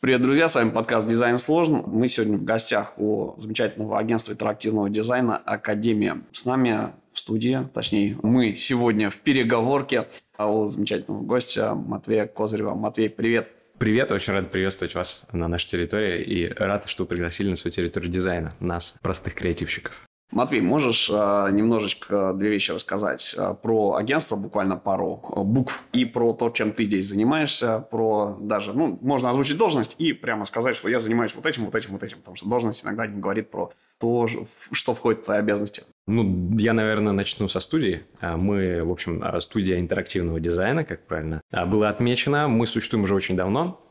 Привет, друзья, с вами подкаст «Дизайн сложен». Мы сегодня в гостях у замечательного агентства интерактивного дизайна «Академия». С нами в студии, точнее, мы сегодня в переговорке а у замечательного гостя Матвея Козырева. Матвей, привет. Привет, очень рад приветствовать вас на нашей территории и рад, что вы пригласили на свою территорию дизайна, нас, простых креативщиков. Матвей, можешь э, немножечко две вещи рассказать э, про агентство, буквально пару э, букв, и про то, чем ты здесь занимаешься, про даже, ну, можно озвучить должность и прямо сказать, что я занимаюсь вот этим, вот этим, вот этим, потому что должность иногда не говорит про то, что входит в твои обязанности. Ну, я, наверное, начну со студии. Мы, в общем, студия интерактивного дизайна, как правильно было отмечено. Мы существуем уже очень давно,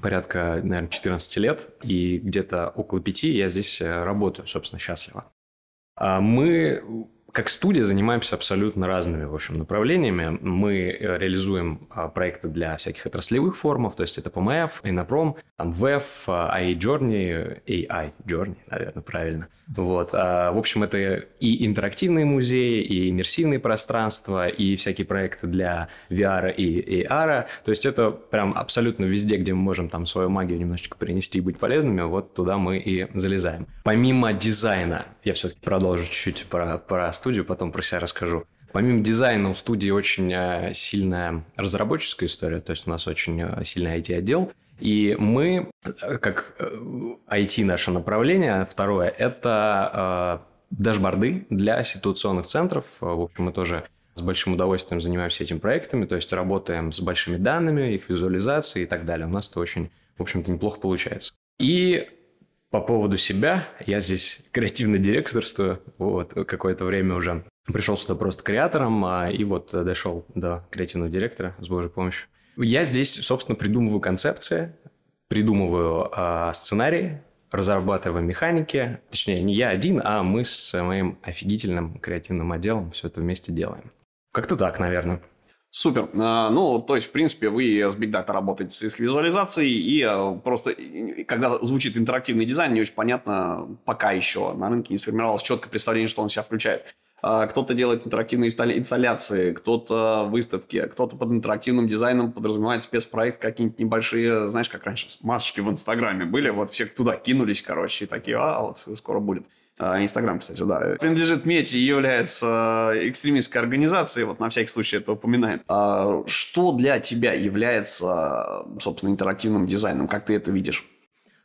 порядка, наверное, 14 лет, и где-то около пяти я здесь работаю, собственно, счастливо. А мы как студия занимаемся абсолютно разными, в общем, направлениями. Мы э, реализуем а, проекты для всяких отраслевых форумов, то есть это PMF, Инопром, там WEF, AI Journey, AI Journey, наверное, правильно. Вот. А, в общем, это и интерактивные музеи, и иммерсивные пространства, и всякие проекты для VR и AR. То есть это прям абсолютно везде, где мы можем там свою магию немножечко принести и быть полезными, вот туда мы и залезаем. Помимо дизайна, я все-таки продолжу чуть-чуть про, про студию, потом про себя расскажу. Помимо дизайна у студии очень э, сильная разработческая история, то есть у нас очень э, сильный IT-отдел, и мы, э, как IT наше направление, второе, это дашборды для ситуационных центров. В общем, мы тоже с большим удовольствием занимаемся этими проектами, то есть работаем с большими данными, их визуализацией и так далее. У нас это очень, в общем-то, неплохо получается. И по поводу себя, я здесь креативно директорствую, вот, какое-то время уже пришел сюда просто креатором, а, и вот дошел до креативного директора с Божьей помощью. Я здесь, собственно, придумываю концепции, придумываю а, сценарии, разрабатываю механики. Точнее, не я один, а мы с моим офигительным креативным отделом все это вместе делаем. Как-то так, наверное. Супер. А, ну, то есть, в принципе, вы с Big Data работаете с их визуализацией, и а, просто, когда звучит интерактивный дизайн, не очень понятно, пока еще на рынке не сформировалось четкое представление, что он себя включает. А, кто-то делает интерактивные инсталляции, кто-то выставки, кто-то под интерактивным дизайном подразумевает спецпроект, какие-нибудь небольшие, знаешь, как раньше, масочки в Инстаграме были, вот все туда кинулись, короче, и такие, а, вот скоро будет. А, Инстаграм, кстати, да. Принадлежит Мете и является экстремистской организацией, вот на всякий случай это упоминаем. А что для тебя является, собственно, интерактивным дизайном? Как ты это видишь?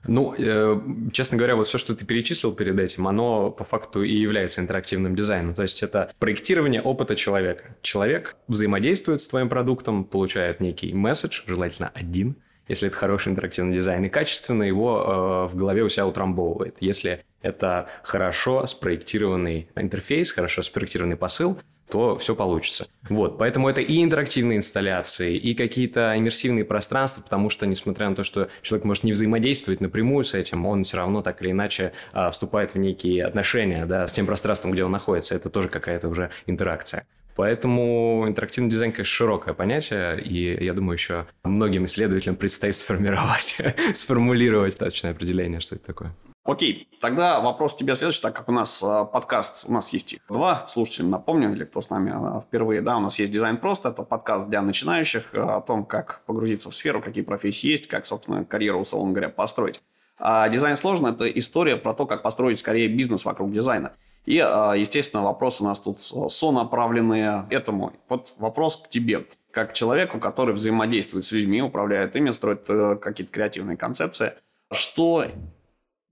Ну, э, честно говоря, вот все, что ты перечислил перед этим, оно по факту и является интерактивным дизайном. То есть это проектирование опыта человека. Человек взаимодействует с твоим продуктом, получает некий месседж, желательно один, если это хороший интерактивный дизайн, и качественно его э, в голове у себя утрамбовывает. Если это хорошо спроектированный интерфейс, хорошо спроектированный посыл, то все получится. Вот, поэтому это и интерактивные инсталляции, и какие-то иммерсивные пространства, потому что, несмотря на то, что человек может не взаимодействовать напрямую с этим, он все равно так или иначе а, вступает в некие отношения да, с тем пространством, где он находится. Это тоже какая-то уже интеракция. Поэтому интерактивный дизайн, конечно, широкое понятие, и я думаю, еще многим исследователям предстоит сформировать, сформулировать точное определение, что это такое. Окей, тогда вопрос тебе следующий, так как у нас э, подкаст, у нас есть два слушателя, напомню, или кто с нами э, впервые, да, у нас есть «Дизайн просто», это подкаст для начинающих э, о том, как погрузиться в сферу, какие профессии есть, как, собственно, карьеру, условно говоря, построить. А «Дизайн сложно» – это история про то, как построить, скорее, бизнес вокруг дизайна. И, естественно, вопросы у нас тут сонаправленные этому. Вот вопрос к тебе, как человеку, который взаимодействует с людьми, управляет ими, строит какие-то креативные концепции. Что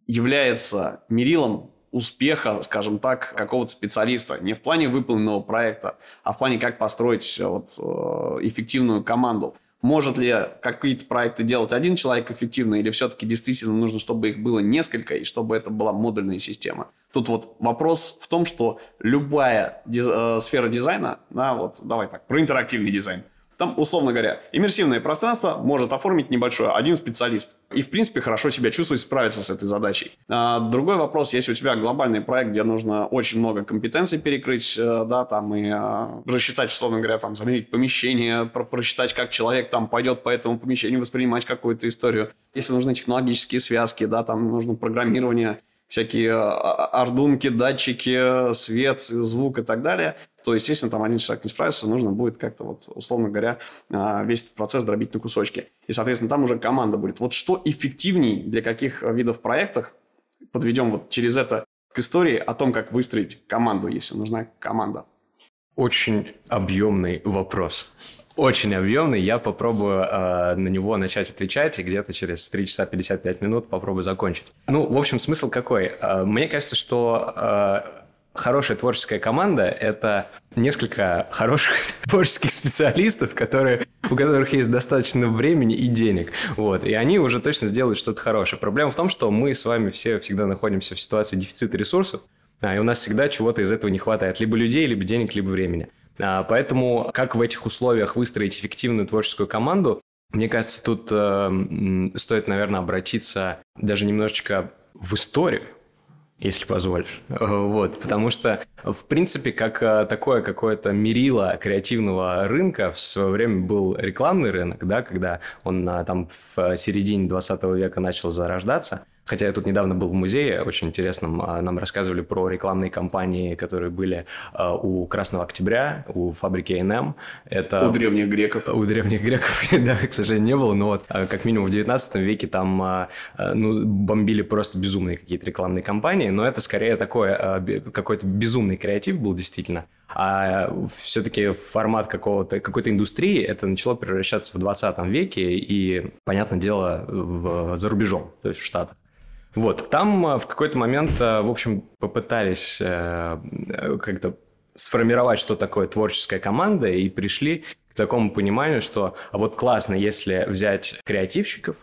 является мерилом успеха, скажем так, какого-то специалиста. Не в плане выполненного проекта, а в плане, как построить вот, э, эффективную команду. Может ли какие-то проекты делать один человек эффективно, или все-таки действительно нужно, чтобы их было несколько, и чтобы это была модульная система? Тут вот вопрос в том, что любая диз- э, сфера дизайна, да, вот давай так, про интерактивный дизайн – там, условно говоря, иммерсивное пространство может оформить небольшое один специалист. И, в принципе, хорошо себя чувствовать, справиться с этой задачей. А, другой вопрос, если у тебя глобальный проект, где нужно очень много компетенций перекрыть, э, да, там, и а, рассчитать, условно говоря, там, заменить помещение, про просчитать, как человек там пойдет по этому помещению, воспринимать какую-то историю. Если нужны технологические связки, да, там нужно программирование, всякие ардунки, датчики, свет, звук и так далее, то, естественно, там один человек не справится, нужно будет как-то вот, условно говоря, а, весь этот процесс дробить на кусочки. И, соответственно, там уже команда будет. Вот что эффективней для каких видов проектов, подведем вот через это к истории о том, как выстроить команду, если нужна команда. Очень объемный вопрос. Очень объемный. Я попробую э, на него начать отвечать и где-то через 3 часа 55 минут попробую закончить. Ну, в общем, смысл какой? Э, мне кажется, что э, хорошая творческая команда – это несколько хороших творческих специалистов, которые, у которых есть достаточно времени и денег. Вот, и они уже точно сделают что-то хорошее. Проблема в том, что мы с вами все всегда находимся в ситуации дефицита ресурсов, а, и у нас всегда чего-то из этого не хватает. Либо людей, либо денег, либо времени. А, поэтому как в этих условиях выстроить эффективную творческую команду, мне кажется, тут э, стоит, наверное, обратиться даже немножечко в историю если позволишь. Вот, потому что, в принципе, как э, такое какое-то мерило креативного рынка в свое время был рекламный рынок, да, когда он э, там в середине 20 века начал зарождаться – Хотя я тут недавно был в музее, очень интересном, а, нам рассказывали про рекламные кампании, которые были а, у Красного Октября, у фабрики A&M. Это... У древних греков. У древних греков, да, к сожалению, не было, но вот а, как минимум в 19 веке там ну, бомбили просто безумные какие-то рекламные кампании, но это скорее такой какой-то безумный креатив был действительно. А все-таки формат какого-то, какой-то индустрии это начало превращаться в 20 веке и, понятное дело, в, за рубежом, то есть в Штатах. Вот, там э, в какой-то момент, э, в общем, попытались э, как-то сформировать, что такое творческая команда, и пришли к такому пониманию, что а вот классно, если взять креативщиков,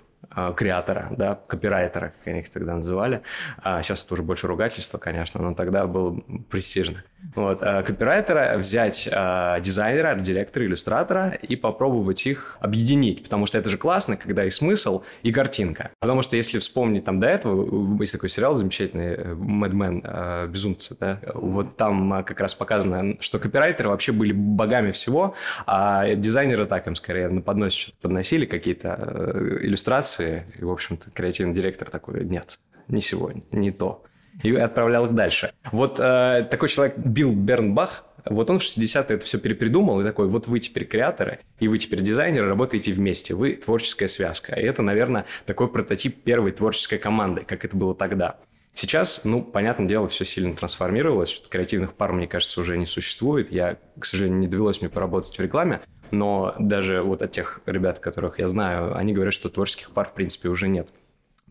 креатора, да, копирайтера, как они их тогда называли. А сейчас это уже больше ругательство, конечно, но тогда было престижно. Вот, а, копирайтера взять а, дизайнера, арт-директора, иллюстратора и попробовать их объединить, потому что это же классно, когда и смысл, и картинка. Потому что если вспомнить там до этого, есть такой сериал замечательный, э, Men, а, Безумцы, да, вот там как раз показано, что копирайтеры вообще были богами всего, а дизайнеры так им скорее на подносе что-то подносили, какие-то э, иллюстрации, и, в общем-то, креативный директор такой, нет, не сегодня, не то и отправлял их дальше. Вот э, такой человек Билл Бернбах, вот он в 60-е это все перепридумал и такой, вот вы теперь креаторы, и вы теперь дизайнеры, работаете вместе, вы творческая связка. И это, наверное, такой прототип первой творческой команды, как это было тогда. Сейчас, ну, понятное дело, все сильно трансформировалось. Креативных пар, мне кажется, уже не существует. Я, к сожалению, не довелось мне поработать в рекламе, но даже вот от тех ребят, которых я знаю, они говорят, что творческих пар, в принципе, уже нет.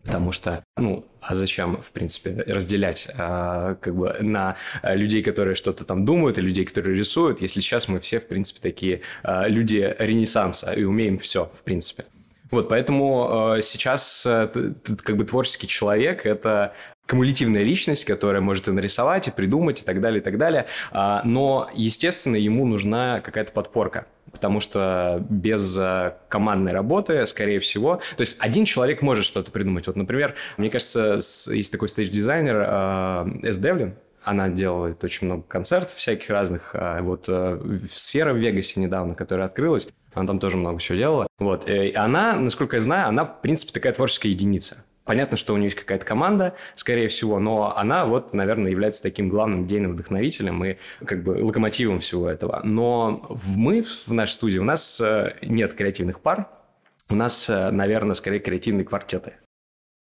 Потому что, ну, а зачем, в принципе, разделять а, как бы на людей, которые что-то там думают, и людей, которые рисуют, если сейчас мы все, в принципе, такие а, люди ренессанса и умеем все, в принципе. Вот, поэтому э, сейчас э, как бы творческий человек – это кумулятивная личность, которая может и нарисовать, и придумать, и так далее, и так далее. А, но, естественно, ему нужна какая-то подпорка потому что без э, командной работы, скорее всего, то есть один человек может что-то придумать. Вот, например, мне кажется, есть такой стейдж-дизайнер э, С. Девлин, она делает очень много концертов всяких разных. А вот э, сфера в Вегасе недавно, которая открылась, она там тоже много чего делала. Вот. И она, насколько я знаю, она, в принципе, такая творческая единица. Понятно, что у нее есть какая-то команда, скорее всего, но она вот, наверное, является таким главным идейным вдохновителем и как бы локомотивом всего этого. Но мы в нашей студии, у нас э, нет креативных пар, у нас, э, наверное, скорее креативные квартеты.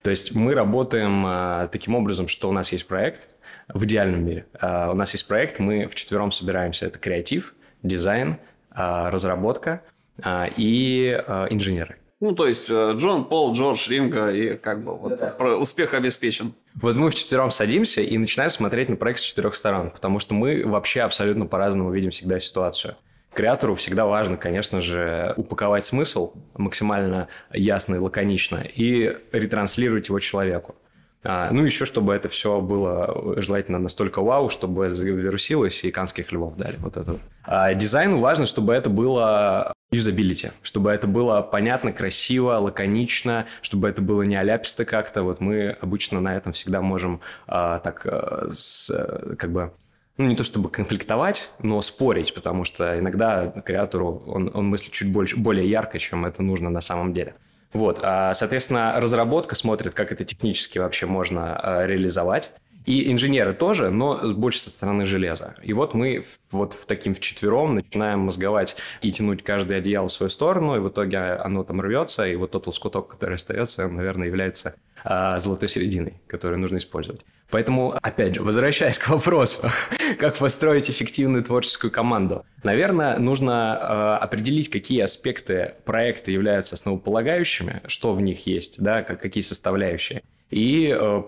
То есть мы работаем э, таким образом, что у нас есть проект в идеальном мире. У нас есть проект, мы вчетвером собираемся. Это креатив, дизайн, разработка и инженеры. Ну, то есть э, Джон, Пол, Джордж, Ринга и как бы вот да. успех обеспечен. Вот мы в четвером садимся и начинаем смотреть на проект с четырех сторон, потому что мы вообще абсолютно по-разному видим всегда ситуацию. Креатору всегда важно, конечно же, упаковать смысл максимально ясно и лаконично и ретранслировать его человеку. А, ну, еще чтобы это все было желательно настолько вау, чтобы завирусилось и канских львов дали. Вот это. А дизайну важно, чтобы это было юзабилити, чтобы это было понятно, красиво, лаконично, чтобы это было не аляписто как-то. Вот мы обычно на этом всегда можем а, так а, с, как бы ну, не то чтобы конфликтовать, но спорить, потому что иногда креатору он, он мыслит чуть больше, более ярко, чем это нужно на самом деле. Вот, а, соответственно, разработка смотрит, как это технически вообще можно а, реализовать. И инженеры тоже, но больше со стороны железа. И вот мы вот в таким вчетвером начинаем мозговать и тянуть каждый одеяло в свою сторону, и в итоге оно там рвется, и вот тот лоскуток, который остается, он, наверное, является а, золотой серединой, которую нужно использовать. Поэтому, опять же, возвращаясь к вопросу, как построить эффективную творческую команду, наверное, нужно э, определить, какие аспекты проекта являются основополагающими, что в них есть, да, как, какие составляющие, и э,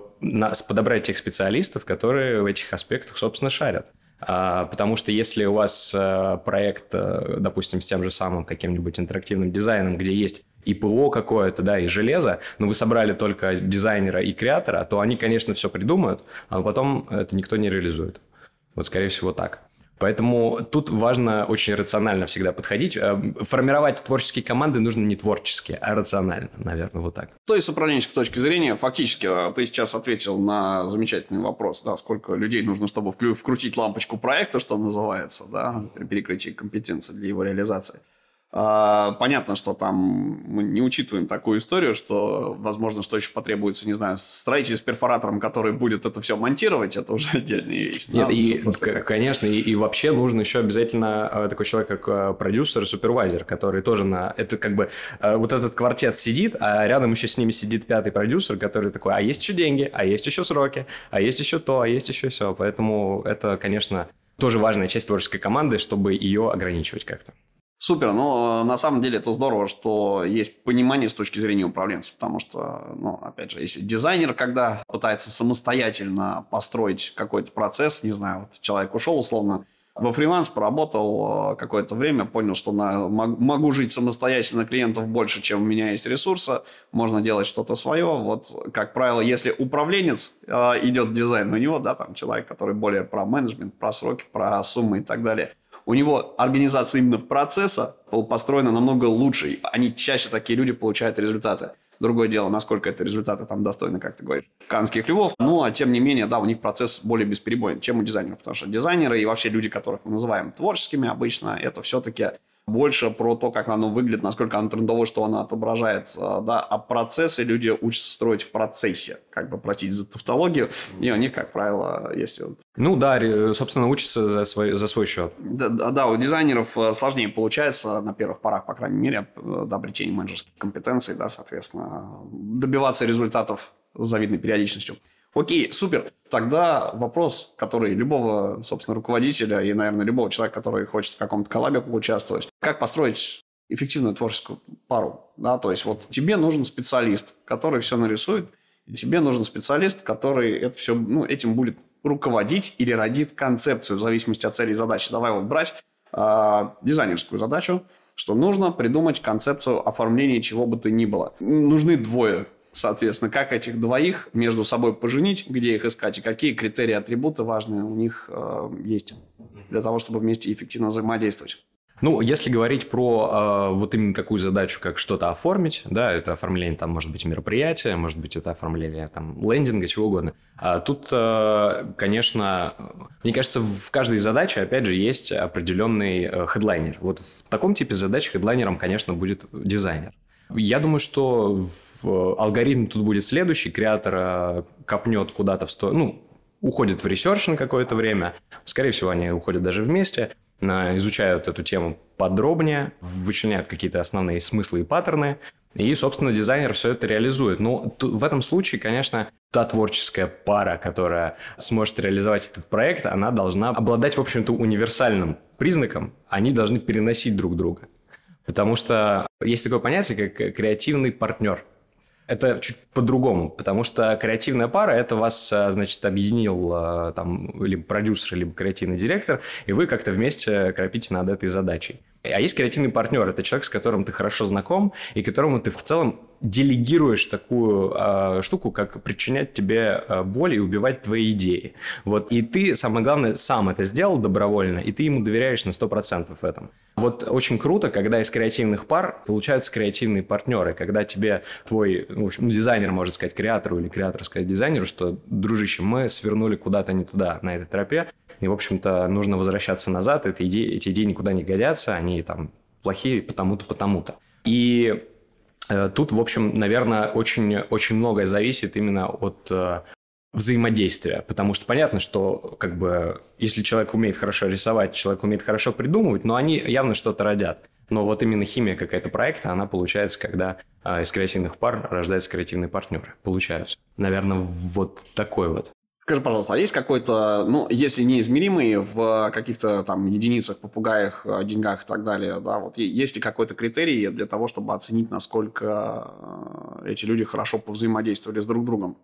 подобрать тех специалистов, которые в этих аспектах, собственно, шарят. А, потому что если у вас э, проект, э, допустим, с тем же самым каким-нибудь интерактивным дизайном, где есть и ПО какое-то, да, и железо, но вы собрали только дизайнера и креатора, то они, конечно, все придумают, а потом это никто не реализует. Вот, скорее всего, так. Поэтому тут важно очень рационально всегда подходить. Э, формировать творческие команды нужно не творчески, а рационально, наверное, вот так. То есть, с управленческой точки зрения, фактически э, ты сейчас ответил на замечательный вопрос, да, сколько людей нужно, чтобы вкрутить лампочку проекта, что называется, да, при перекрытии компетенции для его реализации. А, понятно, что там мы не учитываем такую историю, что, возможно, что еще потребуется, не знаю, строитель с перфоратором, который будет это все монтировать, это уже отдельная вещь. Нет, и, как... конечно, и, и вообще нужно еще обязательно э, такой человек, как э, продюсер супервайзер, который тоже на... Это как бы э, вот этот квартет сидит, а рядом еще с ними сидит пятый продюсер, который такой, а есть еще деньги, а есть еще сроки, а есть еще то, а есть еще все. Поэтому это, конечно, тоже важная часть творческой команды, чтобы ее ограничивать как-то. Супер, но э, на самом деле это здорово, что есть понимание с точки зрения управленца, потому что, ну, опять же, если дизайнер, когда пытается самостоятельно построить какой-то процесс, не знаю, вот человек ушел условно во фриланс, поработал э, какое-то время, понял, что на, могу жить самостоятельно, клиентов больше, чем у меня есть ресурса, можно делать что-то свое. Вот, как правило, если управленец э, идет дизайн, у него, да, там человек, который более про менеджмент, про сроки, про суммы и так далее – у него организация именно процесса построена намного лучше. Они чаще такие люди получают результаты. Другое дело, насколько это результаты там достойны, как ты говоришь, канских львов. Ну, а тем не менее, да, у них процесс более бесперебойный, чем у дизайнеров. Потому что дизайнеры и вообще люди, которых мы называем творческими обычно, это все-таки больше про то, как оно выглядит, насколько оно трендово, что оно отображает, э, да, а процессы люди учатся строить в процессе, как бы, простите за тавтологию, и у них, как правило, есть вот... Ну да, собственно, учатся за свой, за свой счет. Да, да, у дизайнеров э, сложнее получается на первых порах, по крайней мере, э, до обретения менеджерских компетенций, да, соответственно, добиваться результатов с завидной периодичностью. Окей, супер. Тогда вопрос, который любого, собственно, руководителя и, наверное, любого человека, который хочет в каком-то коллабе поучаствовать, как построить эффективную творческую пару, да, то есть вот тебе нужен специалист, который все нарисует, и тебе нужен специалист, который это все, ну, этим будет руководить или родит концепцию в зависимости от цели и задачи. Давай вот брать э, дизайнерскую задачу, что нужно придумать концепцию оформления чего бы то ни было. Нужны двое Соответственно, как этих двоих между собой поженить, где их искать и какие критерии атрибуты важные у них э, есть для того, чтобы вместе эффективно взаимодействовать. Ну, если говорить про э, вот именно такую задачу, как что-то оформить, да, это оформление там, может быть, мероприятия, может быть, это оформление там лендинга, чего угодно. А тут, э, конечно, мне кажется, в каждой задаче, опять же, есть определенный э, хедлайнер. Вот в таком типе задач хедлайнером, конечно, будет дизайнер. Я думаю, что алгоритм тут будет следующий. Креатор копнет куда-то в сторону, ну, уходит в research на какое-то время. Скорее всего, они уходят даже вместе, изучают эту тему подробнее, вычленяют какие-то основные смыслы и паттерны, и, собственно, дизайнер все это реализует. Но в этом случае, конечно, та творческая пара, которая сможет реализовать этот проект, она должна обладать, в общем-то, универсальным признаком. Они должны переносить друг друга. Потому что есть такое понятие, как креативный партнер. Это чуть по-другому, потому что креативная пара – это вас, а, значит, объединил а, там либо продюсер, либо креативный директор, и вы как-то вместе крапите над этой задачей. А есть креативный партнер – это человек, с которым ты хорошо знаком, и которому ты в целом делегируешь такую э, штуку, как причинять тебе э, боль и убивать твои идеи. Вот. И ты, самое главное, сам это сделал добровольно, и ты ему доверяешь на 100% в этом. Вот очень круто, когда из креативных пар получаются креативные партнеры, когда тебе твой, ну, в общем, дизайнер может сказать креатору или креатор сказать дизайнеру, что, дружище, мы свернули куда-то не туда на этой тропе, и, в общем-то, нужно возвращаться назад, эти идеи, эти идеи никуда не годятся, они там плохие потому-то, потому-то. И тут, в общем, наверное, очень, очень многое зависит именно от э, взаимодействия, потому что понятно, что как бы если человек умеет хорошо рисовать, человек умеет хорошо придумывать, но они явно что-то родят. Но вот именно химия какая-то проекта, она получается, когда а, из креативных пар рождаются креативные партнеры. Получаются. Наверное, вот такой вот. Скажи, пожалуйста, а есть какой-то, ну, если неизмеримый в каких-то там единицах, попугаях, э, деньгах и так далее, да, вот есть ли какой-то критерий для того, чтобы оценить, насколько э, эти люди хорошо повзаимодействовали с друг другом?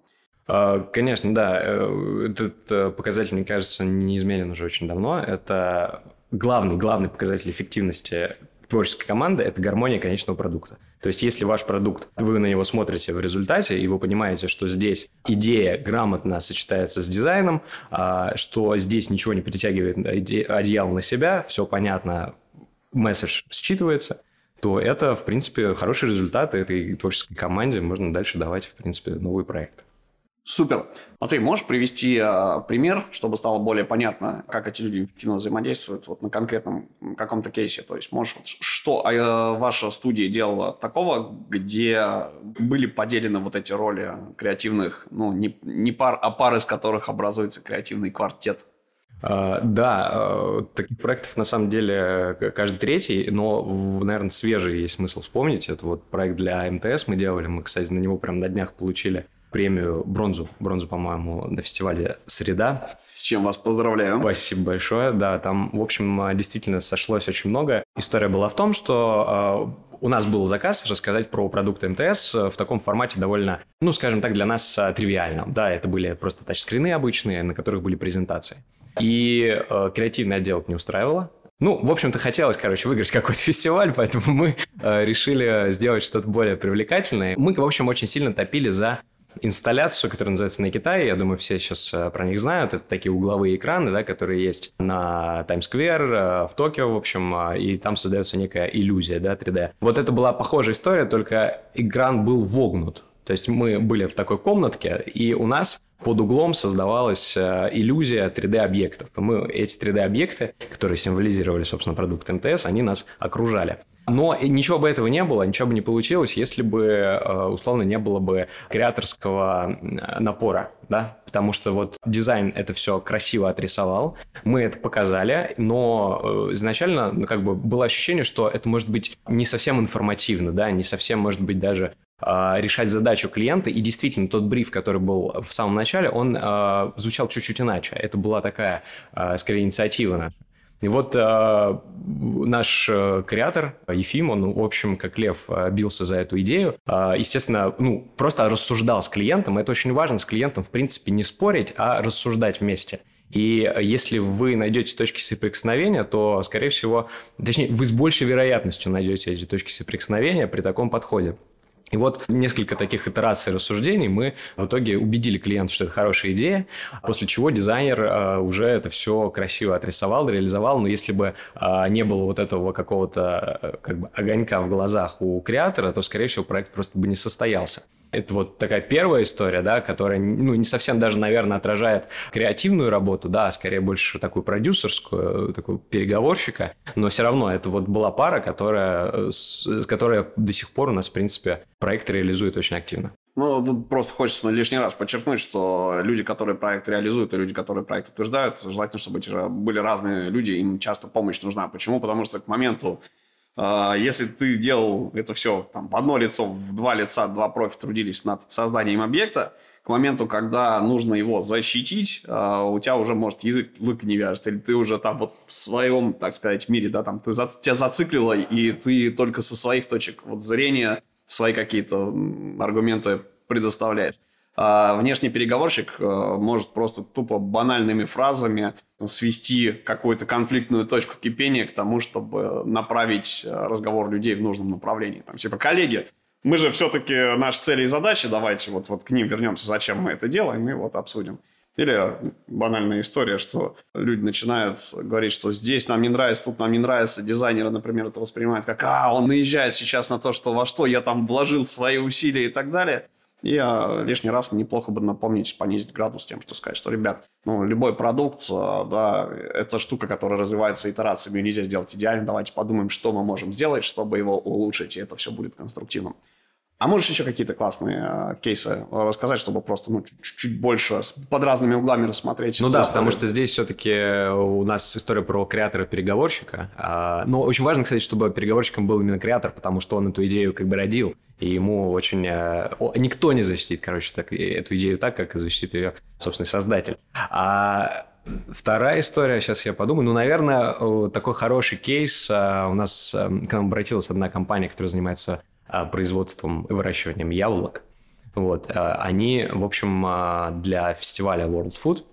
А, конечно, да. Э, этот показатель, мне кажется, неизменен уже очень давно. Это главный, главный показатель эффективности творческой команды – это гармония конечного продукта. То есть, если ваш продукт, вы на него смотрите в результате, и вы понимаете, что здесь идея грамотно сочетается с дизайном, а, что здесь ничего не притягивает одеяло на себя, все понятно, месседж считывается, то это, в принципе, хороший результат, этой творческой команде можно дальше давать, в принципе, новый проект. Супер. Смотри, можешь привести э, пример, чтобы стало более понятно, как эти люди эффективно взаимодействуют вот на конкретном каком-то кейсе? То есть, можешь, вот, что э, ваша студия делала такого, где были поделены вот эти роли креативных, ну, не, не пар, а пар, из которых образуется креативный квартет? Uh, да, uh, таких проектов на самом деле каждый третий, но, наверное, свежий есть смысл вспомнить. Это вот проект для МТС мы делали. Мы, кстати, на него прям на днях получили премию бронзу, бронзу, по-моему, на фестивале «Среда». С чем вас поздравляю. Спасибо большое. Да, там, в общем, действительно сошлось очень много. История была в том, что э, у нас был заказ рассказать про продукт МТС в таком формате довольно, ну, скажем так, для нас э, тривиальном. Да, это были просто тачскрины обычные, на которых были презентации. И э, креативный отдел не устраивало, ну, в общем-то, хотелось, короче, выиграть какой-то фестиваль, поэтому мы э, решили сделать что-то более привлекательное. Мы, в общем, очень сильно топили за инсталляцию, которая называется на Китае. Я думаю, все сейчас э, про них знают. Это такие угловые экраны, да, которые есть на Таймс-сквер, э, в Токио, в общем, э, и там создается некая иллюзия, да, 3D. Вот это была похожая история, только экран был вогнут. То есть мы были в такой комнатке, и у нас под углом создавалась иллюзия 3D-объектов. Мы эти 3D-объекты, которые символизировали, собственно, продукт МТС, они нас окружали. Но ничего бы этого не было, ничего бы не получилось, если бы, э, условно, не было бы креаторского напора, да, потому что вот дизайн это все красиво отрисовал, мы это показали, но э, изначально ну, как бы было ощущение, что это может быть не совсем информативно, да, не совсем может быть даже решать задачу клиента. И действительно, тот бриф, который был в самом начале, он э, звучал чуть-чуть иначе. Это была такая, э, скорее, инициатива наша. И вот э, наш э, креатор Ефим, он, в общем, как лев, э, бился за эту идею. Э, естественно, ну, просто рассуждал с клиентом. Это очень важно, с клиентом, в принципе, не спорить, а рассуждать вместе. И если вы найдете точки соприкосновения, то, скорее всего, точнее, вы с большей вероятностью найдете эти точки соприкосновения при таком подходе. И вот несколько таких итераций рассуждений мы в итоге убедили клиента, что это хорошая идея, после чего дизайнер э, уже это все красиво отрисовал, реализовал, но если бы э, не было вот этого какого-то э, как бы огонька в глазах у креатора, то, скорее всего, проект просто бы не состоялся. Это вот такая первая история, да, которая, ну, не совсем даже, наверное, отражает креативную работу, да, а скорее больше такую продюсерскую, такую переговорщика, но все равно это вот была пара, которая, с, которой до сих пор у нас, в принципе, проект реализует очень активно. Ну, тут просто хочется лишний раз подчеркнуть, что люди, которые проект реализуют, и люди, которые проект утверждают, желательно, чтобы были разные люди, им часто помощь нужна. Почему? Потому что к моменту если ты делал это все там, в одно лицо, в два лица, два профи трудились над созданием объекта, к моменту, когда нужно его защитить, а, у тебя уже, может, язык лык не вяжет, или ты уже там вот в своем, так сказать, мире, да, там, ты тебя зациклило, и ты только со своих точек вот зрения свои какие-то аргументы предоставляешь. А внешний переговорщик э, может просто тупо банальными фразами свести какую-то конфликтную точку кипения к тому, чтобы направить э, разговор людей в нужном направлении. Там, типа, коллеги, мы же все-таки наши цели и задачи, давайте вот, вот к ним вернемся, зачем мы это делаем, и вот обсудим. Или банальная история, что люди начинают говорить, что здесь нам не нравится, тут нам не нравится. Дизайнеры, например, это воспринимают как, а, он наезжает сейчас на то, что во что я там вложил свои усилия и так далее. И а, лишний раз неплохо бы напомнить, понизить градус тем, что сказать, что, ребят, ну, любой продукт, а, да, это штука, которая развивается итерациями, ее нельзя сделать идеально. Давайте подумаем, что мы можем сделать, чтобы его улучшить, и это все будет конструктивным. А можешь еще какие-то классные э, кейсы рассказать, чтобы просто ну, чуть-чуть больше под разными углами рассмотреть? Ну да, потому что здесь все-таки у нас история про креатора-переговорщика. А, но очень важно, кстати, чтобы переговорщиком был именно креатор, потому что он эту идею как бы родил. И ему очень... Э, никто не защитит, короче, так, эту идею так, как защитит ее собственный создатель. А Вторая история, сейчас я подумаю. Ну, наверное, такой хороший кейс. А, у нас к нам обратилась одна компания, которая занимается производством и выращиванием яблок. Вот. Они, в общем, для фестиваля World Food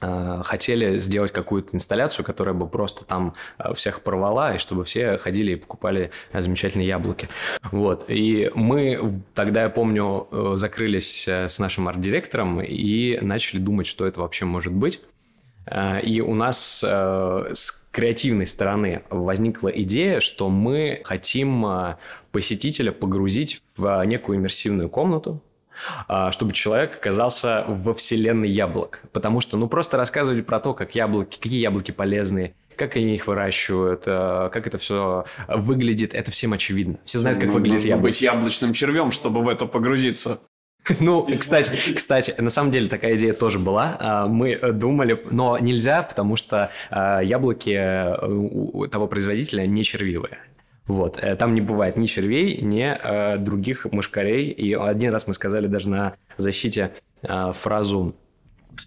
хотели сделать какую-то инсталляцию, которая бы просто там всех порвала, и чтобы все ходили и покупали замечательные яблоки. Вот. И мы тогда, я помню, э, закрылись э, с нашим арт-директором и начали думать, что это вообще может быть. И у нас э, с креативной стороны возникла идея, что мы хотим посетителя погрузить в некую иммерсивную комнату, чтобы человек оказался во вселенной яблок. Потому что, ну, просто рассказывали про то, как яблоки, какие яблоки полезные, как они их выращивают, как это все выглядит, это всем очевидно. Все знают, как ну, выглядит яблоко. быть яблочным червем, чтобы в это погрузиться. Ну, кстати, кстати, на самом деле такая идея тоже была. А, мы думали, но нельзя, потому что а, яблоки у того производителя не червивые. Вот. Э, там не бывает ни червей, ни э, других мышкарей. И один раз мы сказали даже на защите фразу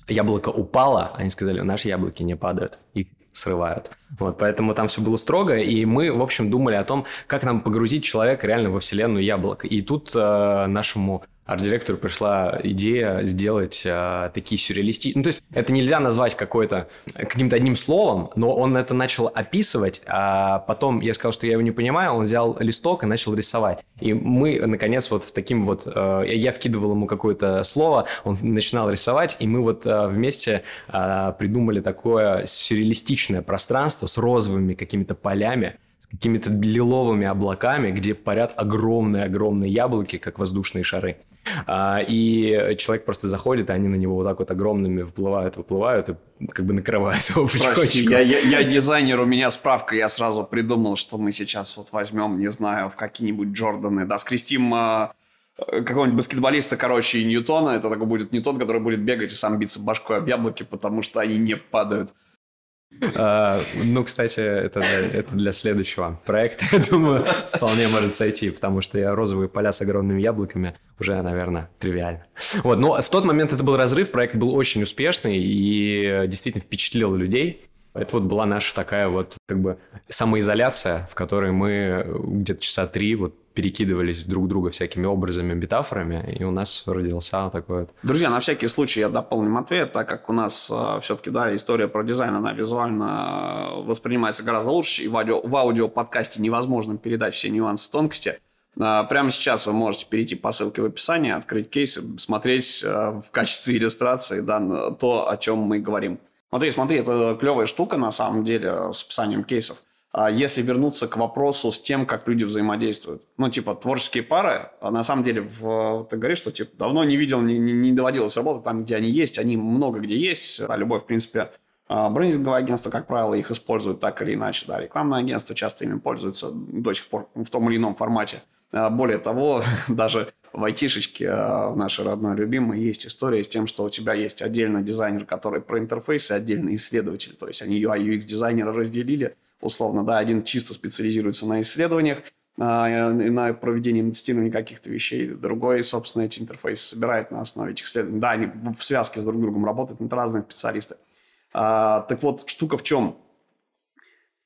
«яблоко упало», они сказали «наши яблоки не падают». И срывают. Вот, поэтому там все было строго, и мы, в общем, думали о том, как нам погрузить человека реально во вселенную яблок. И тут э, нашему арт-директору пришла идея сделать а, такие сюрреалистичные... Ну, то есть это нельзя назвать какой-то каким-то одним словом, но он это начал описывать, а потом я сказал, что я его не понимаю, он взял листок и начал рисовать. И мы, наконец, вот в таким вот... А, я вкидывал ему какое-то слово, он начинал рисовать, и мы вот а, вместе а, придумали такое сюрреалистичное пространство с розовыми какими-то полями, какими-то лиловыми облаками, где парят огромные-огромные яблоки, как воздушные шары. А, и человек просто заходит, и они на него вот так вот огромными выплывают, выплывают и как бы накрывают его Прости, я, я, я дизайнер, у меня справка, я сразу придумал, что мы сейчас вот возьмем, не знаю, в какие-нибудь Джорданы, да, скрестим а, какого-нибудь баскетболиста, короче, и Ньютона, это такой будет не тот, который будет бегать и сам биться башкой об яблоки, потому что они не падают. А, ну, кстати, это, это для следующего проекта, я думаю, вполне может сойти, потому что я розовые поля с огромными яблоками уже, наверное, тривиально. Вот, но в тот момент это был разрыв, проект был очень успешный и действительно впечатлил людей. Это вот была наша такая вот как бы самоизоляция, в которой мы где-то часа три вот перекидывались друг друга всякими образами, метафорами, и у нас родился такой вот... Друзья, на всякий случай я дополню Матвея, так как у нас э, все-таки, да, история про дизайн, она визуально э, воспринимается гораздо лучше, и в, аудио, в аудиоподкасте невозможно передать все нюансы, тонкости. Э, прямо сейчас вы можете перейти по ссылке в описании, открыть кейс, смотреть в качестве иллюстрации да, то, о чем мы говорим. Смотри, смотри, это клевая штука на самом деле с описанием кейсов. А если вернуться к вопросу с тем, как люди взаимодействуют. Ну, типа, творческие пары, а на самом деле, в, ты говоришь, что типа, давно не видел, не, не доводилось работать там, где они есть, они много где есть. Да, любое, в принципе, а, брендинговое агентство, как правило, их используют так или иначе. Да, рекламное агентство часто ими пользуются до сих пор в том или ином формате. Более того, даже в айтишечке в нашей родной любимой есть история с тем, что у тебя есть отдельно дизайнер, который про интерфейсы, отдельно исследователь. То есть они UI, UX дизайнера разделили, условно, да, один чисто специализируется на исследованиях, а, и на проведении тестирования каких-то вещей. Другой, собственно, эти интерфейсы собирает на основе этих исследований. Да, они в связке с друг другом работают, но это разные специалисты. А, так вот, штука в чем?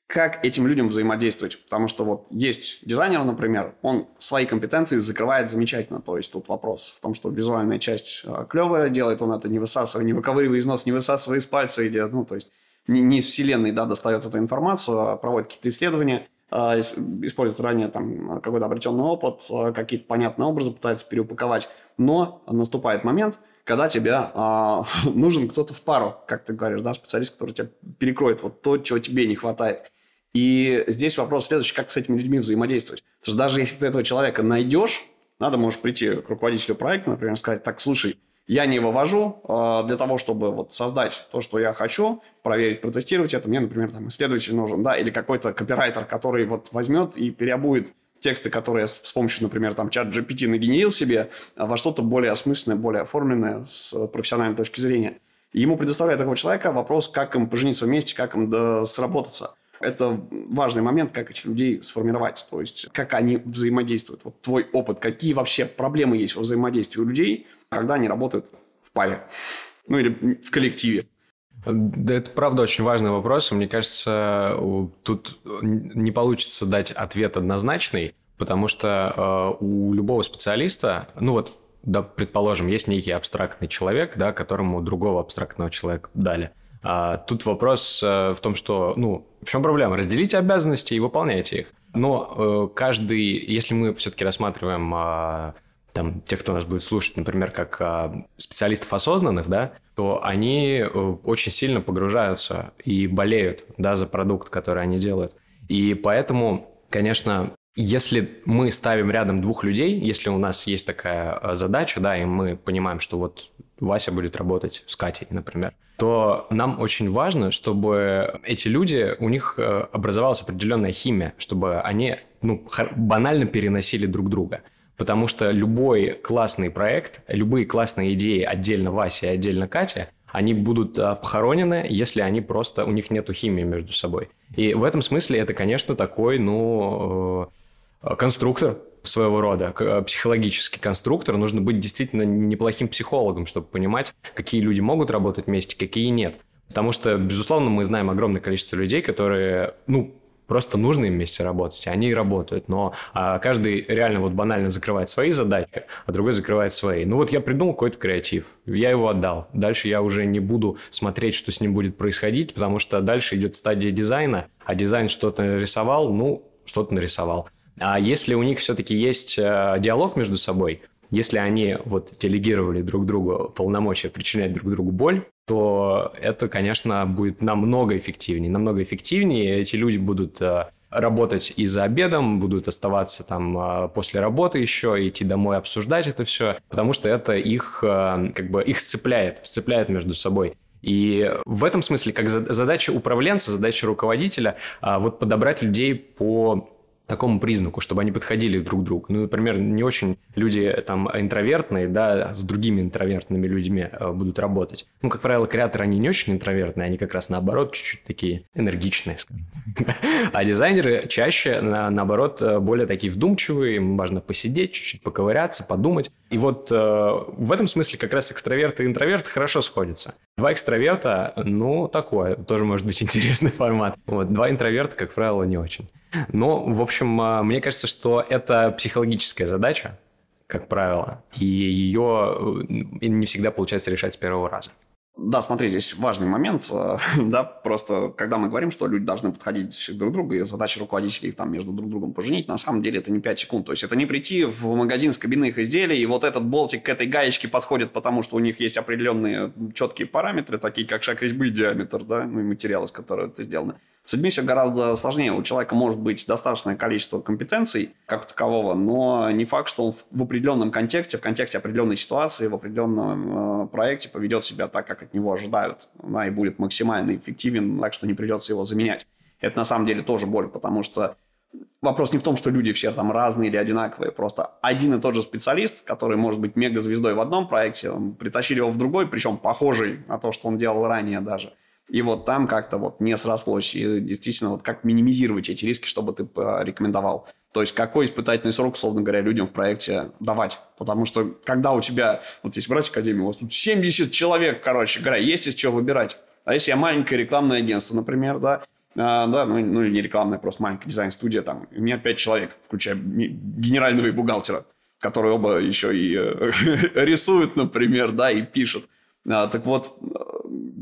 Как этим людям взаимодействовать? Потому что вот есть дизайнер, например, он свои компетенции закрывает замечательно. То есть тут вопрос в том, что визуальная часть а, клевая, делает он это не высасывая, не выковыривая из носа, не высасывая из пальца, или, ну, то есть не, не из вселенной да, достает эту информацию, а проводит какие-то исследования, а, использует ранее там какой-то обретенный опыт, а, какие-то понятные образы пытается переупаковать. Но наступает момент, когда тебе а, нужен кто-то в пару, как ты говоришь, да, специалист, который тебя перекроет вот то, чего тебе не хватает. И здесь вопрос следующий, как с этими людьми взаимодействовать. Потому что даже если ты этого человека найдешь, надо, можешь прийти к руководителю проекта, например, сказать, так, слушай, я не вывожу э, для того, чтобы вот создать то, что я хочу, проверить, протестировать это. Мне, например, там исследователь нужен, да, или какой-то копирайтер, который вот возьмет и переобует тексты, которые я с помощью, например, там, чат GPT нагенерил себе, во что-то более осмысленное, более оформленное с профессиональной точки зрения. И ему предоставляет такого человека вопрос, как им пожениться вместе, как им сработаться. Это важный момент, как этих людей сформировать, то есть как они взаимодействуют. Вот твой опыт, какие вообще проблемы есть во взаимодействии у людей, когда они работают в паре, ну или в коллективе. Да, это правда очень важный вопрос. Мне кажется, тут не получится дать ответ однозначный, потому что э, у любого специалиста, ну вот, да, предположим, есть некий абстрактный человек, да, которому другого абстрактного человека дали. А тут вопрос э, в том, что, ну, в чем проблема? Разделите обязанности и выполняйте их. Но э, каждый, если мы все-таки рассматриваем э, там, тех, кто нас будет слушать, например, как э, специалистов осознанных, да, то они э, очень сильно погружаются и болеют, да, за продукт, который они делают. И поэтому, конечно, если мы ставим рядом двух людей, если у нас есть такая э, задача, да, и мы понимаем, что вот Вася будет работать с Катей, например, то нам очень важно, чтобы эти люди, у них э, образовалась определенная химия, чтобы они ну, банально переносили друг друга. Потому что любой классный проект, любые классные идеи отдельно Вася и отдельно Катя, они будут э, похоронены, если они просто, у них нету химии между собой. И в этом смысле это, конечно, такой, ну, Э, конструктор своего рода, э, психологический конструктор. Нужно быть действительно неплохим психологом, чтобы понимать, какие люди могут работать вместе, какие нет. Потому что, безусловно, мы знаем огромное количество людей, которые, ну, просто нужно им вместе работать, они и работают. Но а, каждый реально вот банально закрывает свои задачи, а другой закрывает свои. Ну вот я придумал какой-то креатив, я его отдал. Дальше я уже не буду смотреть, что с ним будет происходить, потому что дальше идет стадия дизайна, а дизайн что-то нарисовал, ну, что-то нарисовал. А если у них все-таки есть э, диалог между собой, если они вот делегировали друг другу полномочия причинять друг другу боль, то это, конечно, будет намного эффективнее. Намного эффективнее. Эти люди будут э, работать и за обедом, будут оставаться там э, после работы еще, идти домой обсуждать это все, потому что это их, как бы, их сцепляет, сцепляет между собой. И в этом смысле, как задача управленца, задача руководителя, вот подобрать людей по такому признаку, чтобы они подходили друг к другу. Ну, например, не очень люди там интровертные, да, с другими интровертными людьми э, будут работать. Ну, как правило, креаторы, они не очень интровертные, они как раз наоборот чуть-чуть такие энергичные, скажем. А дизайнеры чаще, на, наоборот, э, более такие вдумчивые, им важно посидеть, чуть-чуть поковыряться, подумать. И вот э, в этом смысле как раз экстраверты и интроверты хорошо сходятся. Два экстраверта, ну, такое, тоже может быть интересный формат. Вот, два интроверта, как правило, не очень. Но, в общем, а, мне кажется, что это психологическая задача, как правило, и ее э, не всегда получается решать с первого раза. Да, смотри, здесь важный момент, э, да, просто когда мы говорим, что люди должны подходить друг к другу, и задача руководителей там между друг другом поженить, на самом деле это не 5 секунд, то есть это не прийти в магазин с кабинных изделий, и вот этот болтик к этой гаечке подходит, потому что у них есть определенные четкие параметры, такие как шаг резьбы и диаметр, да, ну и материал, из которого это сделано. С людьми все гораздо сложнее. У человека может быть достаточное количество компетенций как такового, но не факт, что он в определенном контексте, в контексте определенной ситуации, в определенном э, проекте поведет себя так, как от него ожидают, да, и будет максимально эффективен, так что не придется его заменять. Это на самом деле тоже боль, потому что вопрос не в том, что люди все там разные или одинаковые, просто один и тот же специалист, который может быть мега-звездой в одном проекте, притащили его в другой, причем похожий на то, что он делал ранее даже – и вот там как-то вот не срослось. И действительно, вот как минимизировать эти риски, чтобы ты порекомендовал. То есть какой испытательный срок, условно говоря, людям в проекте давать. Потому что когда у тебя, вот если брать академию, у вас тут 70 человек, короче говоря, есть из чего выбирать. А если я маленькое рекламное агентство, например, да, а, да, ну, ну не рекламное, просто маленькая дизайн-студия, там, у меня 5 человек, включая генерального и бухгалтера, которые оба еще и э, рисуют, например, да, и пишут. А, так вот,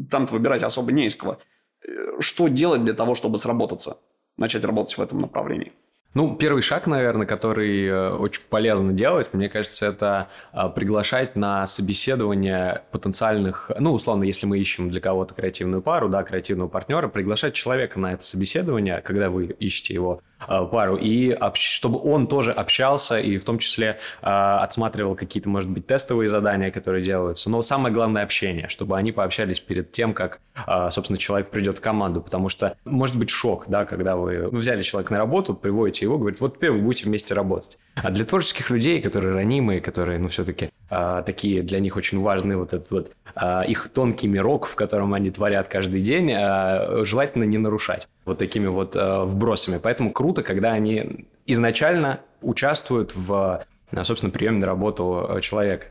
там-то выбирать особо не из кого. Э, что делать для того, чтобы сработаться? Начать работать в этом направлении? Ну, первый шаг, наверное, который э, очень полезно делать, мне кажется, это э, приглашать на собеседование потенциальных, ну, условно, если мы ищем для кого-то креативную пару, да, креативного партнера, приглашать человека на это собеседование, когда вы ищете его пару, и чтобы он тоже общался и в том числе отсматривал какие-то, может быть, тестовые задания, которые делаются. Но самое главное – общение, чтобы они пообщались перед тем, как а, собственно, человек придет в команду, потому что может быть шок, да, когда вы ну, взяли человека на работу, приводите его, говорит, вот теперь вы будете вместе работать. А для творческих людей, которые ранимые, которые, ну, все-таки а, такие, для них очень важны вот этот вот а, их тонкий мирок, в котором они творят каждый день, а, желательно не нарушать вот такими вот а, вбросами. Поэтому круто, когда они изначально участвуют в, собственно, приеме на работу человека.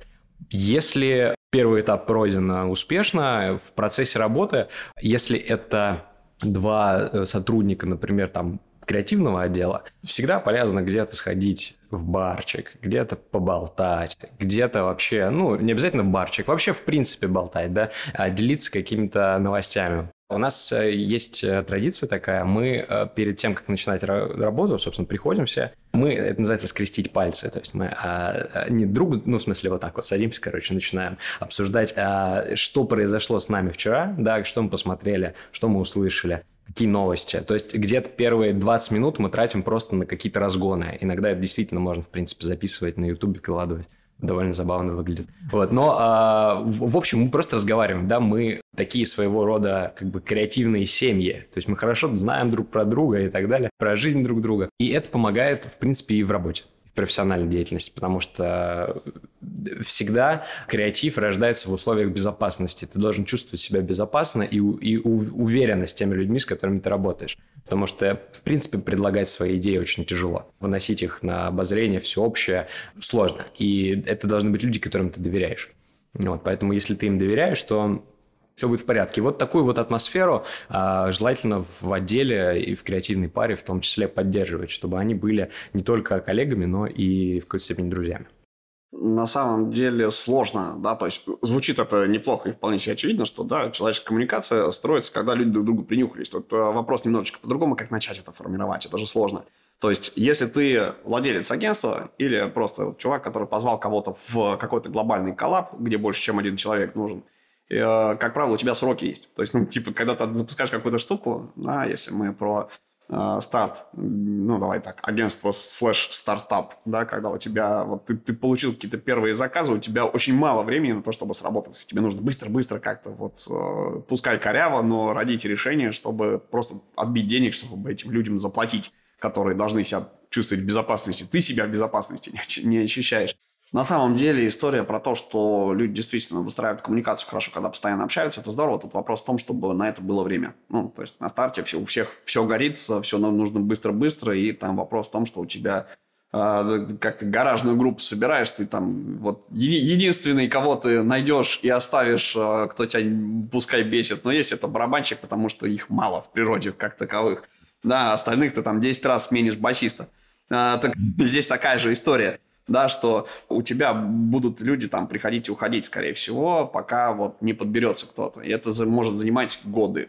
Если первый этап пройден успешно, в процессе работы, если это два э, сотрудника, например, там креативного отдела, всегда полезно где-то сходить в барчик, где-то поболтать, где-то вообще, ну, не обязательно барчик, вообще в принципе болтать, да, а делиться какими-то новостями. У нас э, есть э, традиция такая, мы э, перед тем, как начинать работу, собственно, приходим все, мы, это называется скрестить пальцы, то есть мы а, а, не друг, ну, в смысле, вот так вот садимся, короче, начинаем обсуждать, а, что произошло с нами вчера, да, что мы посмотрели, что мы услышали, какие новости. То есть где-то первые 20 минут мы тратим просто на какие-то разгоны. Иногда это действительно можно, в принципе, записывать на YouTube, выкладывать довольно забавно выглядит. Вот, но а, в, в общем мы просто разговариваем, да, мы такие своего рода как бы креативные семьи, то есть мы хорошо знаем друг про друга и так далее, про жизнь друг друга, и это помогает в принципе и в работе профессиональной деятельности, потому что всегда креатив рождается в условиях безопасности. Ты должен чувствовать себя безопасно и, и уверенно с теми людьми, с которыми ты работаешь. Потому что, в принципе, предлагать свои идеи очень тяжело. Выносить их на обозрение всеобщее сложно. И это должны быть люди, которым ты доверяешь. Вот, поэтому, если ты им доверяешь, то все будет в порядке. Вот такую вот атмосферу а, желательно в отделе и в креативной паре в том числе поддерживать, чтобы они были не только коллегами, но и в какой-то степени друзьями. На самом деле сложно, да, то есть звучит это неплохо и вполне себе очевидно, что, да, человеческая коммуникация строится, когда люди друг другу принюхались. Тут э, вопрос немножечко по-другому, как начать это формировать, это же сложно. То есть, если ты владелец агентства или просто чувак, который позвал кого-то в какой-то глобальный collab, где больше, чем один человек нужен, как правило, у тебя сроки есть. То есть, ну, типа, когда ты запускаешь какую-то штуку, да, если мы про э, старт, ну, давай так, агентство слэш стартап, да, когда у тебя, вот ты, ты получил какие-то первые заказы, у тебя очень мало времени на то, чтобы сработаться. Тебе нужно быстро-быстро как-то вот, э, пускай коряво, но родить решение, чтобы просто отбить денег, чтобы этим людям заплатить, которые должны себя чувствовать в безопасности. Ты себя в безопасности не, не ощущаешь. На самом деле история про то, что люди действительно выстраивают коммуникацию хорошо, когда постоянно общаются, это здорово. Тут вопрос в том, чтобы на это было время. Ну, то есть на старте все, у всех все горит, все нужно быстро-быстро, и там вопрос в том, что у тебя э, как ты гаражную группу собираешь, ты там вот единственный, кого ты найдешь и оставишь, э, кто тебя пускай бесит, но есть это барабанщик, потому что их мало в природе как таковых. Да, остальных ты там 10 раз сменишь басиста. А, так, здесь такая же история да, что у тебя будут люди там приходить и уходить, скорее всего, пока вот не подберется кто-то. И это может занимать годы.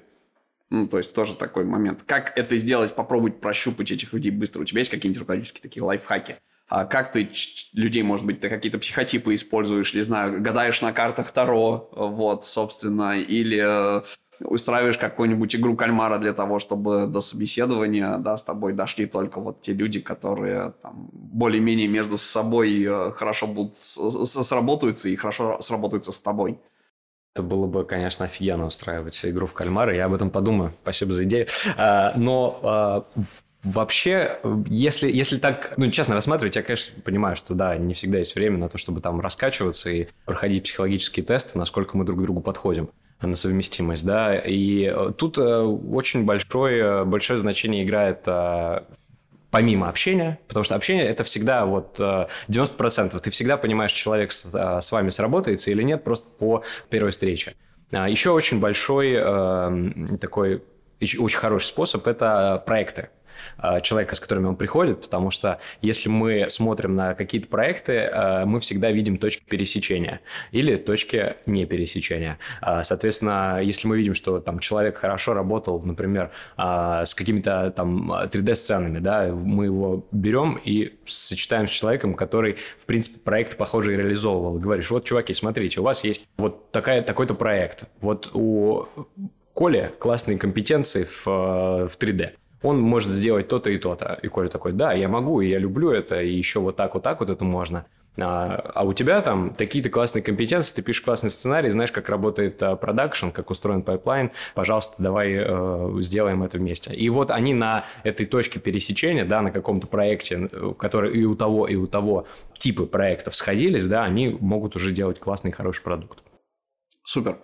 Ну, то есть тоже такой момент. Как это сделать, попробовать прощупать этих людей быстро? У тебя есть какие-нибудь руководительские такие лайфхаки? А как ты людей, может быть, ты какие-то психотипы используешь, не знаю, гадаешь на картах Таро, вот, собственно, или устраиваешь какую-нибудь игру кальмара для того, чтобы до собеседования да, с тобой дошли только вот те люди, которые там, более-менее между собой э, хорошо будут сработаются и хорошо сработаются с тобой. Это было бы, конечно, офигенно устраивать игру в кальмары. Я об этом подумаю. Спасибо за идею. А, но а, Вообще, если, если так, ну, честно рассматривать, я, конечно, понимаю, что, да, не всегда есть время на то, чтобы там раскачиваться и проходить психологические тесты, насколько мы друг к другу подходим на совместимость, да, и э, тут э, очень большое, большое значение играет э, помимо общения, потому что общение это всегда вот 90%, ты всегда понимаешь, человек с, вами сработается или нет, просто по первой встрече. А Еще очень большой такой, очень хороший способ – это проекты. Э, человека, с которыми он приходит, потому что если мы смотрим на какие-то проекты, э, мы всегда видим точки пересечения или точки не пересечения. Э, соответственно, если мы видим, что там человек хорошо работал, например, с какими-то там 3D-сценами, да, мы его берем и сочетаем с человеком, который, в принципе, проект похожий реализовывал. Говоришь, вот, чуваки, смотрите, у вас есть вот такая, такой-то проект. Вот у Коли классные компетенции в, в 3D он может сделать то-то и то-то. И Коля такой, да, я могу, и я люблю это, и еще вот так, вот так вот это можно. А, а у тебя там такие-то классные компетенции, ты пишешь классный сценарий, знаешь, как работает а, продакшн, как устроен pipeline, пожалуйста, давай э, сделаем это вместе. И вот они на этой точке пересечения, да, на каком-то проекте, который и у того, и у того типы проектов сходились, да, они могут уже делать классный, хороший продукт. Супер.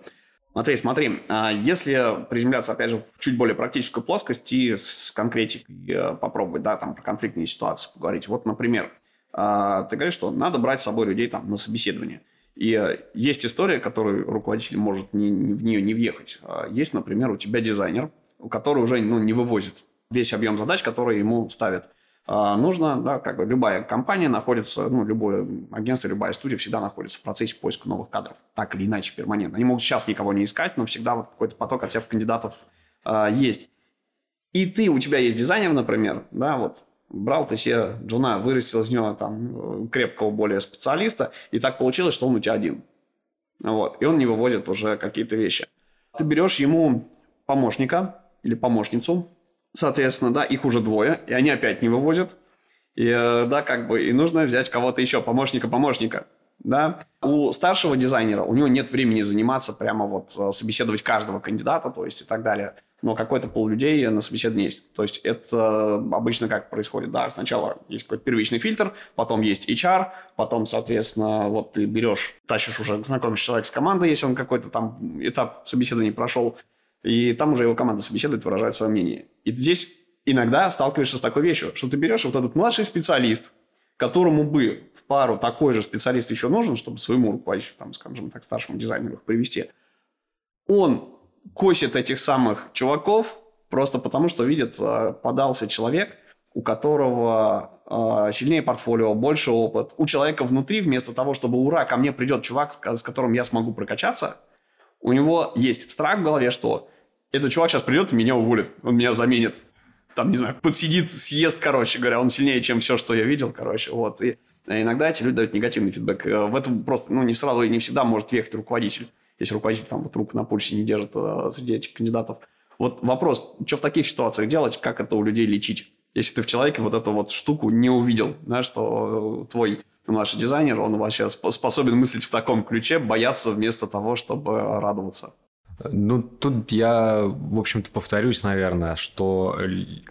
Смотри, смотри, а если приземляться, опять же, в чуть более практическую плоскость и с конкретикой э, попробовать, да, там про конфликтные ситуации поговорить. Вот, например, а, ты говоришь, что надо брать с собой людей там на собеседование. И э, есть история, которую руководитель может не, не, в нее не въехать. А, есть, например, у тебя дизайнер, который уже ну, не вывозит весь объем задач, которые ему ставят. А, нужно, да, как бы любая компания находится, ну, любое агентство, любая студия всегда находится в процессе поиска новых кадров, так или иначе, перманентно. Они могут сейчас никого не искать, но всегда вот какой-то поток отсев кандидатов а, есть. И ты, у тебя есть дизайнер, например, да, вот, брал ты себе джуна, вырастил из него там крепкого более специалиста, и так получилось, что он у тебя один. Вот, и он не вывозит уже какие-то вещи. Ты берешь ему помощника или помощницу, соответственно, да, их уже двое, и они опять не вывозят. И, э, да, как бы, и нужно взять кого-то еще, помощника-помощника, да. У старшего дизайнера, у него нет времени заниматься прямо вот, э, собеседовать каждого кандидата, то есть и так далее. Но какой-то пол людей на собеседовании есть. То есть это обычно как происходит, да, сначала есть какой-то первичный фильтр, потом есть HR, потом, соответственно, вот ты берешь, тащишь уже, знакомишь человека с командой, если он какой-то там этап собеседования прошел, и там уже его команда собеседует, выражает свое мнение. И здесь иногда сталкиваешься с такой вещью, что ты берешь вот этот младший специалист, которому бы в пару такой же специалист еще нужен, чтобы своему руководителю, там, скажем так, старшему дизайнеру их привести. Он косит этих самых чуваков просто потому, что видит, а, подался человек, у которого э, сильнее портфолио, больше опыт. У человека внутри, вместо того, чтобы ура, ко мне придет чувак, с которым я смогу прокачаться, у него есть страх в голове, что этот чувак сейчас придет и меня уволит, он меня заменит. Там, не знаю, подсидит, съест, короче говоря, он сильнее, чем все, что я видел, короче, вот. И иногда эти люди дают негативный фидбэк. Э, в этом просто, ну, не сразу и не всегда может въехать руководитель. Если руководитель там вот руку на пульсе не держит э, среди этих кандидатов. Вот вопрос, что в таких ситуациях делать, как это у людей лечить? Если ты в человеке вот эту вот штуку не увидел, да, что э, твой младший дизайнер, он вообще способен мыслить в таком ключе, бояться вместо того, чтобы радоваться. Ну, тут я, в общем-то, повторюсь, наверное, что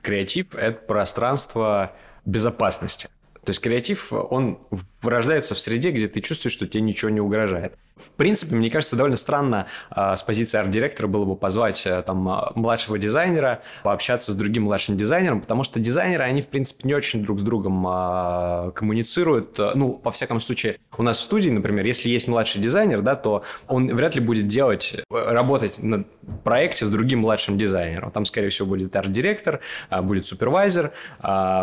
креатив – это пространство безопасности. То есть креатив, он вырождается в среде, где ты чувствуешь, что тебе ничего не угрожает. В принципе, мне кажется, довольно странно э, с позиции арт-директора было бы позвать э, там а, младшего дизайнера, пообщаться с другим младшим дизайнером, потому что дизайнеры, они, в принципе, не очень друг с другом э, коммуницируют. Ну, по всяком случае, у нас в студии, например, если есть младший дизайнер, да, то он вряд ли будет делать, работать на проекте с другим младшим дизайнером. Там, скорее всего, будет арт-директор, будет супервайзер,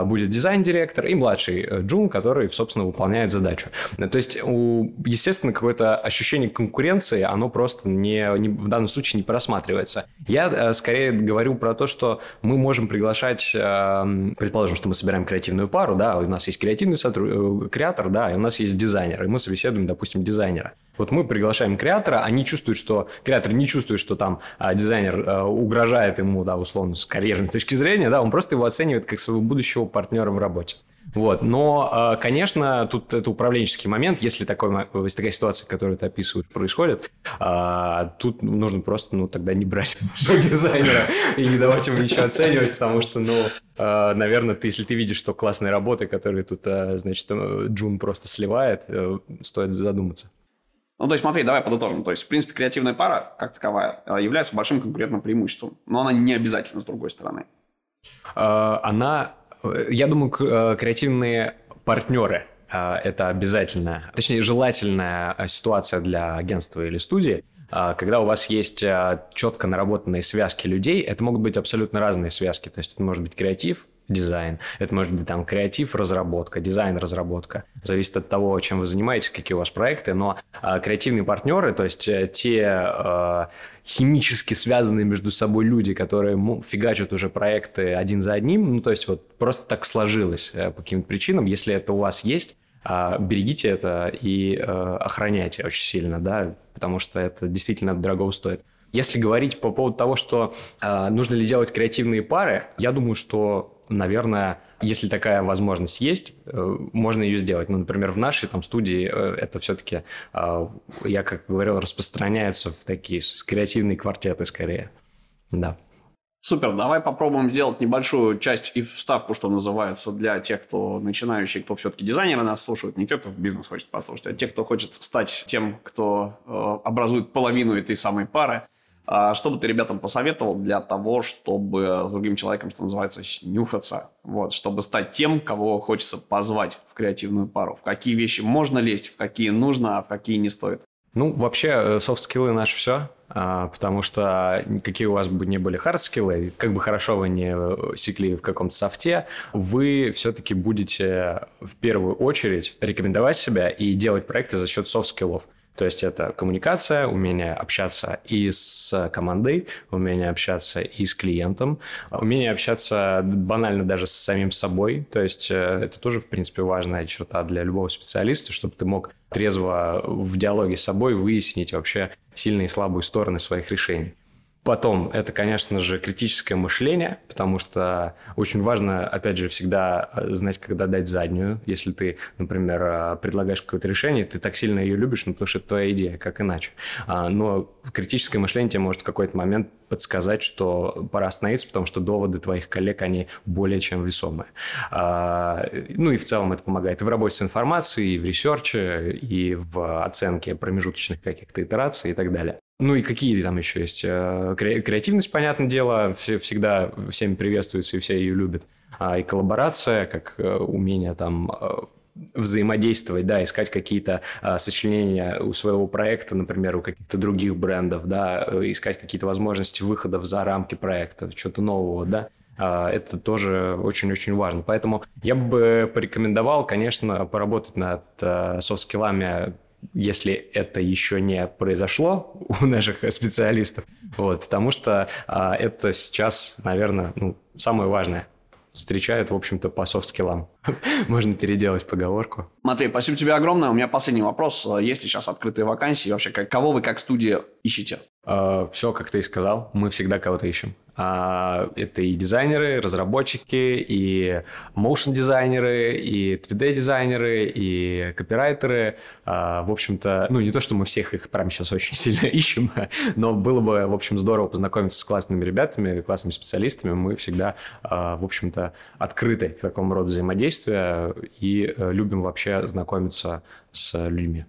будет дизайн-директор и младший э, джун, который, собственно, выполняет задачу. То есть, у, естественно, какое-то ощущение конкуренции, оно просто не, не, в данном случае не просматривается. Я э, скорее говорю про то, что мы можем приглашать, э, предположим, что мы собираем креативную пару, да, у нас есть креативный сотруд... Э, креатор, да, и у нас есть дизайнер, и мы собеседуем, допустим, дизайнера. Вот мы приглашаем креатора, они чувствуют, что креатор не чувствует, что там а, дизайнер а, угрожает ему, да, условно, с карьерной точки зрения, да, он просто его оценивает как своего будущего партнера в работе. Вот. Но, а, конечно, тут это управленческий момент. Если, такой, если такая ситуация, которую ты описываешь, происходит, а, тут нужно просто, ну, тогда не брать дизайнера и не давать ему ничего оценивать, потому что, ну, а, наверное, ты, если ты видишь, что классные работы, которые тут, значит, э, Джун просто сливает, э, стоит задуматься. Ну, то есть, смотри, давай подытожим. То есть, в принципе, креативная пара, как таковая, является большим конкурентным преимуществом. Но она не обязательно с другой стороны. Она я думаю, э, креативные партнеры э, это обязательно, точнее, желательная э, ситуация для агентства или студии, когда у вас есть четко наработанные связки людей, это могут быть абсолютно разные связки. То есть это может быть креатив, дизайн. Это может быть там креатив, разработка, дизайн, разработка. Зависит от того, чем вы занимаетесь, какие у вас проекты. Но а, креативные партнеры, то есть те а, химически связанные между собой люди, которые фигачат уже проекты один за одним, ну, то есть вот просто так сложилось э, по каким-то причинам. Если это у вас есть, а, берегите это и э, охраняйте очень сильно, да, потому что это действительно дорого стоит. Если говорить по поводу того, что э, нужно ли делать креативные пары, я думаю, что, наверное, если такая возможность есть, э, можно ее сделать. Ну, например, в нашей там студии э, это все-таки, э, я как говорил, распространяется в такие креативные квартеты скорее. Да. Супер, давай попробуем сделать небольшую часть и вставку, что называется, для тех, кто начинающий, кто все-таки дизайнеры нас слушают, не те, кто в бизнес хочет послушать, а те, кто хочет стать тем, кто э, образует половину этой самой пары. А что бы ты ребятам посоветовал для того, чтобы с другим человеком, что называется, снюхаться, вот, чтобы стать тем, кого хочется позвать в креативную пару? В какие вещи можно лезть, в какие нужно, а в какие не стоит? Ну, вообще, софт-скиллы наше все, а, потому что какие у вас бы не были хард-скиллы, как бы хорошо вы не секли в каком-то софте, вы все-таки будете в первую очередь рекомендовать себя и делать проекты за счет софт-скиллов. То есть это коммуникация, умение общаться и с командой, умение общаться и с клиентом, умение общаться банально даже с самим собой. То есть э, это тоже, в принципе, важная черта для любого специалиста, чтобы ты мог трезво в диалоге с собой выяснить вообще сильные и слабые стороны своих решений. Потом, это, конечно же, критическое мышление, потому что очень важно, опять же, всегда э, знать, когда дать заднюю. Если ты, например, э, предлагаешь какое-то решение, ты так сильно ее любишь, ну, потому что это твоя идея, как иначе. А, но критическое мышление тебе может в какой-то момент подсказать, что пора остановиться, потому что доводы твоих коллег, они более чем весомые. А, ну и в целом это помогает и в работе с информацией, и в ресерче, и в оценке промежуточных каких-то итераций и так далее. Ну и какие там еще есть? Э, креативность, понятное дело, всегда всеми приветствуется и все ее любят. А и коллаборация, как э, умение там э, взаимодействовать, да, искать какие-то сочленения у своего проекта, например, у каких-то других брендов, да, искать какие-то возможности выходов за рамки проекта, что-то нового, да, а, это тоже очень-очень важно. Поэтому я бы порекомендовал, конечно, поработать над софт-скиллами если это еще не произошло у наших специалистов, вот, потому что а, это сейчас, наверное, ну, самое важное встречают, в общем-то, по софт-скиллам. Можно переделать поговорку. Матвей, спасибо тебе огромное. У меня последний вопрос. Есть ли сейчас открытые вакансии? Вообще, кого вы как студия ищете? Uh, все, как ты и сказал, мы всегда кого-то ищем. А, это и дизайнеры, разработчики, и motion дизайнеры, и 3D дизайнеры, и копирайтеры. А, в общем-то, ну не то, что мы всех их прямо сейчас очень сильно ищем, но было бы, в общем, здорово познакомиться с классными ребятами, классными специалистами. Мы всегда, а, в общем-то, открыты к такому роду взаимодействия и э, любим вообще знакомиться с людьми.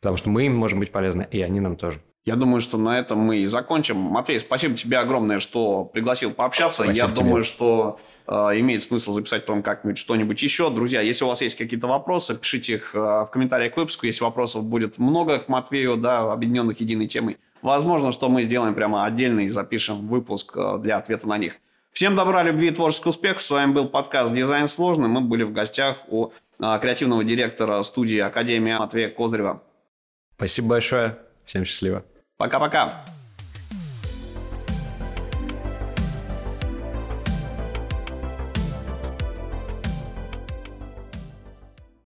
Потому что мы им можем быть полезны, и они нам тоже. Я думаю, что на этом мы и закончим. Матвей, спасибо тебе огромное, что пригласил пообщаться. Спасибо Я тебе. думаю, что э, имеет смысл записать потом как-нибудь что-нибудь еще. Друзья, если у вас есть какие-то вопросы, пишите их э, в комментариях к выпуску. Если вопросов будет много к Матвею, да, объединенных единой темой, возможно, что мы сделаем прямо отдельный, запишем выпуск э, для ответа на них. Всем добра, любви и творческого успеха. С вами был подкаст «Дизайн сложный». Мы были в гостях у э, креативного директора студии Академия Матвея Козырева. Спасибо большое. Всем счастливо. Пока-пока.